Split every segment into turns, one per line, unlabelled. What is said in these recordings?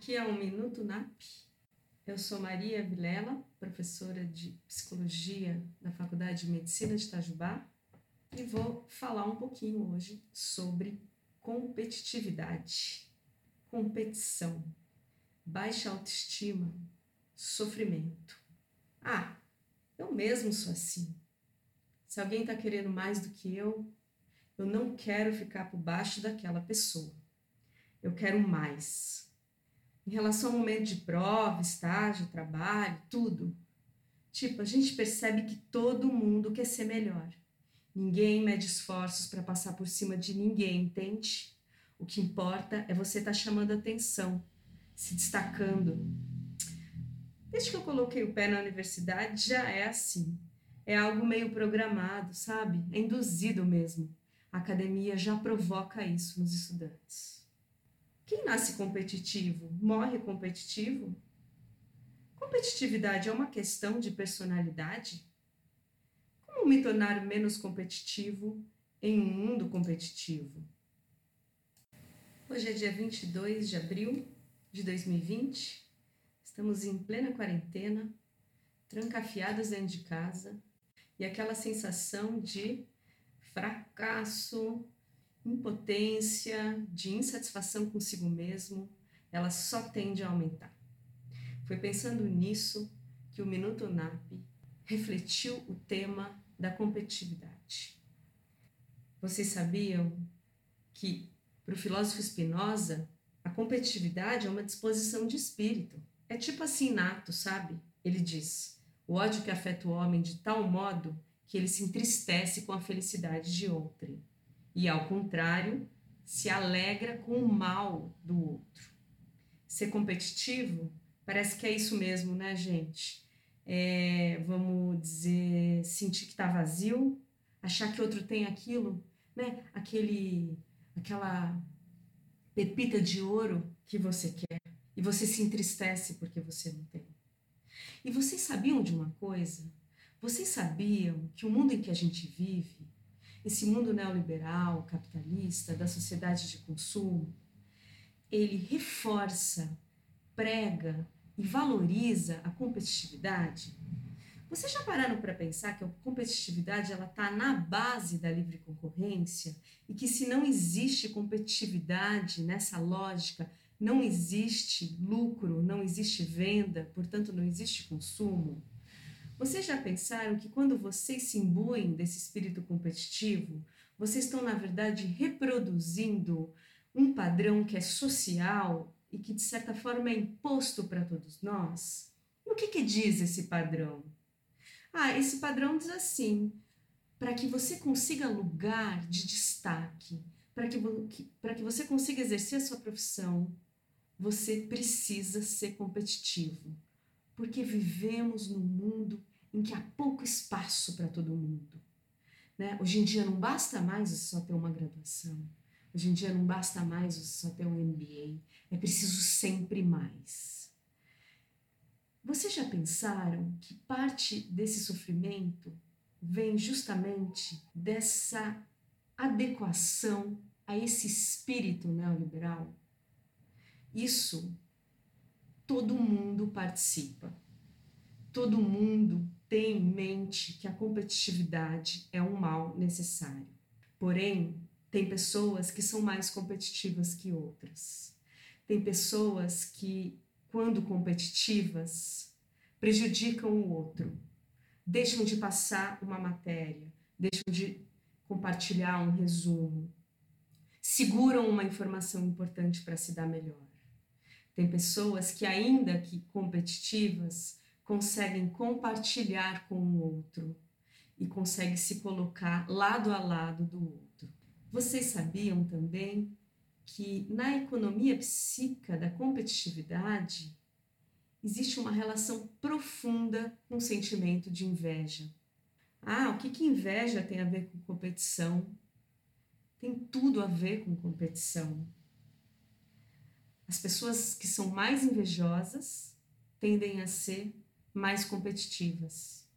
Aqui é um Minuto NAP. Eu sou Maria Vilela, professora de Psicologia da Faculdade de Medicina de Itajubá, e vou falar um pouquinho hoje sobre competitividade, competição, baixa autoestima, sofrimento. Ah, eu mesmo sou assim. Se alguém está querendo mais do que eu, eu não quero ficar por baixo daquela pessoa. Eu quero mais em relação ao momento de prova, estágio, trabalho, tudo. Tipo, a gente percebe que todo mundo quer ser melhor. Ninguém mede esforços para passar por cima de ninguém, entende? O que importa é você estar tá chamando atenção, se destacando. Desde que eu coloquei o pé na universidade, já é assim. É algo meio programado, sabe? É induzido mesmo. A academia já provoca isso nos estudantes. Quem nasce competitivo morre competitivo? Competitividade é uma questão de personalidade? Como me tornar menos competitivo em um mundo competitivo? Hoje é dia 22 de abril de 2020, estamos em plena quarentena, trancafiados dentro de casa e aquela sensação de fracasso, impotência, de insatisfação consigo mesmo, ela só tende a aumentar. Foi pensando nisso que o Minuto NAP refletiu o tema da competitividade. Vocês sabiam que, para o filósofo Spinoza, a competitividade é uma disposição de espírito. É tipo assim nato, sabe? Ele diz: o ódio que afeta o homem de tal modo que ele se entristece com a felicidade de outrem e, ao contrário, se alegra com o mal do outro. Ser competitivo parece que é isso mesmo, né, gente? É, vamos dizer, sentir que está vazio, achar que outro tem aquilo, né? Aquele, aquela pepita de ouro que você quer e você se entristece porque você não tem. E vocês sabiam de uma coisa? Vocês sabiam que o mundo em que a gente vive esse mundo neoliberal, capitalista, da sociedade de consumo, ele reforça, prega e valoriza a competitividade. Vocês já pararam para pensar que a competitividade ela está na base da livre concorrência e que se não existe competitividade nessa lógica, não existe lucro, não existe venda, portanto não existe consumo? Vocês já pensaram que quando vocês se imbuem desse espírito competitivo, vocês estão, na verdade, reproduzindo um padrão que é social e que, de certa forma, é imposto para todos nós? E o que, que diz esse padrão? Ah, esse padrão diz assim: para que você consiga lugar de destaque, para que, para que você consiga exercer a sua profissão, você precisa ser competitivo. Porque vivemos num mundo em que há pouco espaço para todo mundo. Né? Hoje em dia não basta mais você só ter uma graduação. Hoje em dia não basta mais você só ter um MBA. É preciso sempre mais. Vocês já pensaram que parte desse sofrimento vem justamente dessa adequação a esse espírito neoliberal? Isso todo mundo participa. Todo mundo tem em mente que a competitividade é um mal necessário. Porém, tem pessoas que são mais competitivas que outras. Tem pessoas que, quando competitivas, prejudicam o outro, deixam de passar uma matéria, deixam de compartilhar um resumo, seguram uma informação importante para se dar melhor. Tem pessoas que, ainda que competitivas, conseguem compartilhar com o outro e conseguem se colocar lado a lado do outro. Vocês sabiam também que na economia psíquica da competitividade existe uma relação profunda com o sentimento de inveja. Ah, o que, que inveja tem a ver com competição? Tem tudo a ver com competição. As pessoas que são mais invejosas tendem a ser mais competitivas.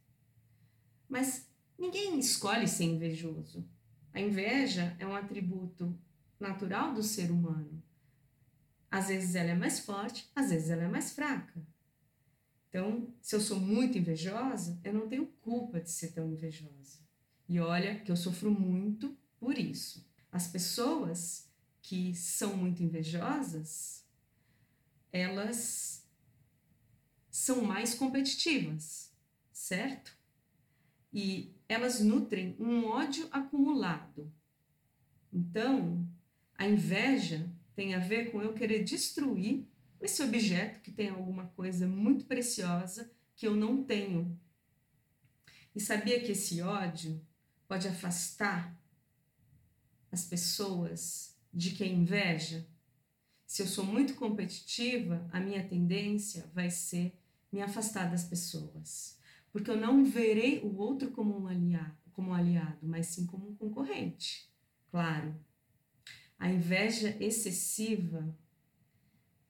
Mas ninguém escolhe ser invejoso. A inveja é um atributo natural do ser humano. Às vezes ela é mais forte, às vezes ela é mais fraca. Então, se eu sou muito invejosa, eu não tenho culpa de ser tão invejosa. E olha que eu sofro muito por isso. As pessoas que são muito invejosas, elas são mais competitivas, certo? E elas nutrem um ódio acumulado. Então, a inveja tem a ver com eu querer destruir esse objeto que tem alguma coisa muito preciosa que eu não tenho. E sabia que esse ódio pode afastar as pessoas de quem inveja? Se eu sou muito competitiva, a minha tendência vai ser me afastar das pessoas, porque eu não verei o outro como um aliado, como um aliado, mas sim como um concorrente. Claro. A inveja excessiva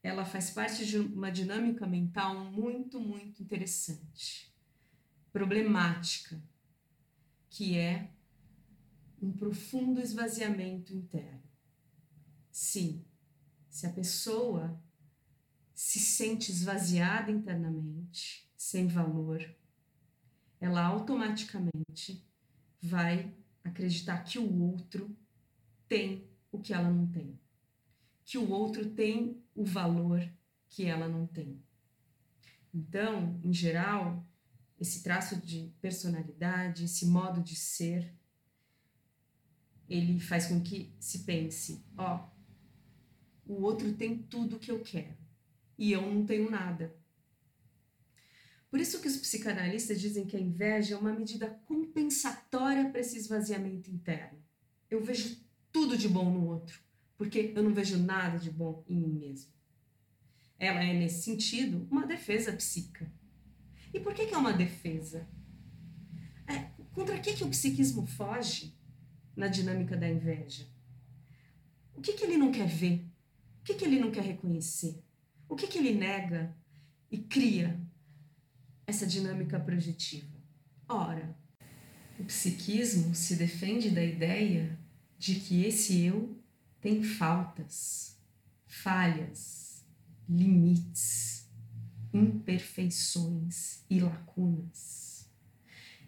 ela faz parte de uma dinâmica mental muito, muito interessante, problemática, que é um profundo esvaziamento interno. Sim, se a pessoa se sente esvaziada internamente, sem valor, ela automaticamente vai acreditar que o outro tem o que ela não tem que o outro tem o valor que ela não tem. Então, em geral, esse traço de personalidade, esse modo de ser, ele faz com que se pense: ó, o outro tem tudo que eu quero e eu não tenho nada. Por isso que os psicanalistas dizem que a inveja é uma medida compensatória para esse esvaziamento interno. Eu vejo tudo de bom no outro porque eu não vejo nada de bom em mim mesmo. Ela é, nesse sentido, uma defesa psíquica. E por que, que é uma defesa? É, contra que, que o psiquismo foge na dinâmica da inveja? O que, que ele não quer ver? O que, que ele não quer reconhecer? O que, que ele nega e cria essa dinâmica projetiva? Ora, o psiquismo se defende da ideia de que esse eu tem faltas, falhas, limites, imperfeições e lacunas.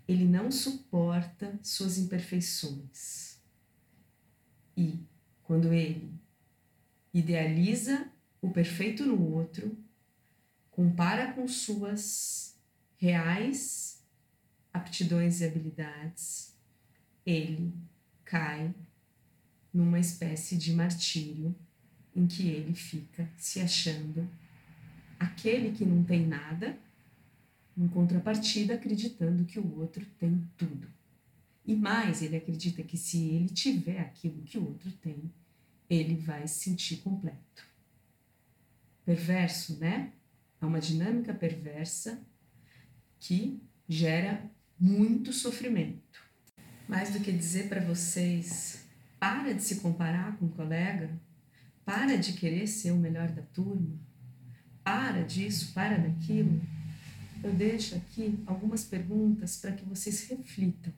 Ele não suporta suas imperfeições. E, quando ele idealiza o perfeito no outro, compara com suas reais aptidões e habilidades, ele cai numa espécie de martírio em que ele fica se achando aquele que não tem nada, em contrapartida, acreditando que o outro tem tudo. E mais, ele acredita que se ele tiver aquilo que o outro tem, ele vai se sentir completo. Perverso, né? É uma dinâmica perversa que gera muito sofrimento. Mais do que dizer para vocês para de se comparar com o colega. Para de querer ser o melhor da turma. Para disso, para daquilo. Eu deixo aqui algumas perguntas para que vocês reflitam.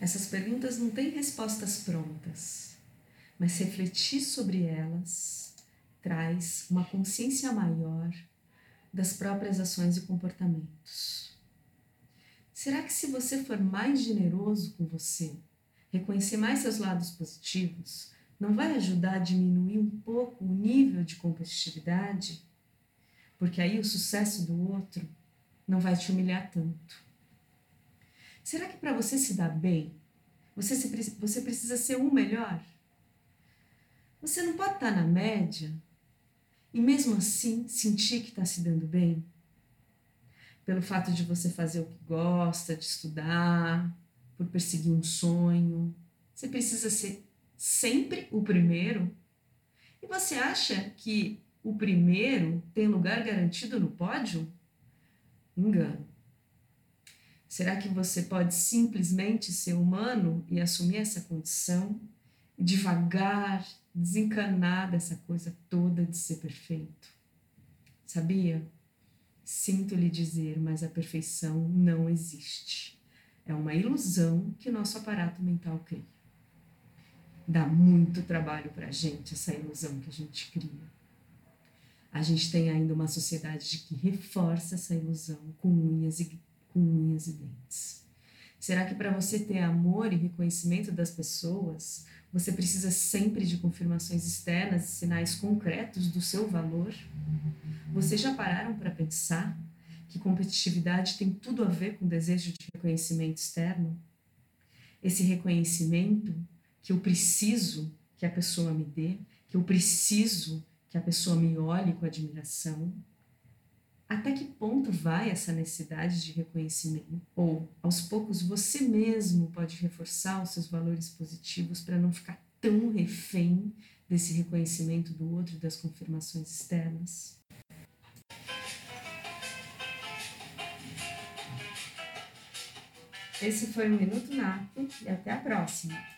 Essas perguntas não têm respostas prontas, mas refletir sobre elas traz uma consciência maior das próprias ações e comportamentos. Será que se você for mais generoso com você, reconhecer mais seus lados positivos, não vai ajudar a diminuir um pouco o nível de competitividade? Porque aí o sucesso do outro não vai te humilhar tanto. Será que para você se dar bem, você, se, você precisa ser um melhor? Você não pode estar na média e mesmo assim sentir que está se dando bem? Pelo fato de você fazer o que gosta, de estudar, por perseguir um sonho. Você precisa ser sempre o primeiro. E você acha que o primeiro tem lugar garantido no pódio? Engano. Será que você pode simplesmente ser humano e assumir essa condição devagar desencanar dessa coisa toda de ser perfeito? Sabia? Sinto lhe dizer, mas a perfeição não existe. É uma ilusão que nosso aparato mental cria. Dá muito trabalho para a gente essa ilusão que a gente cria. a gente tem ainda uma sociedade que reforça essa ilusão com unhas e, com unhas e dentes. Será que para você ter amor e reconhecimento das pessoas, você precisa sempre de confirmações externas e sinais concretos do seu valor? Vocês já pararam para pensar que competitividade tem tudo a ver com desejo de reconhecimento externo? Esse reconhecimento que eu preciso que a pessoa me dê, que eu preciso que a pessoa me olhe com admiração? Até que ponto vai essa necessidade de reconhecimento? Ou, aos poucos, você mesmo pode reforçar os seus valores positivos para não ficar tão refém desse reconhecimento do outro e das confirmações externas? Esse foi o Minuto Nato e até a próxima!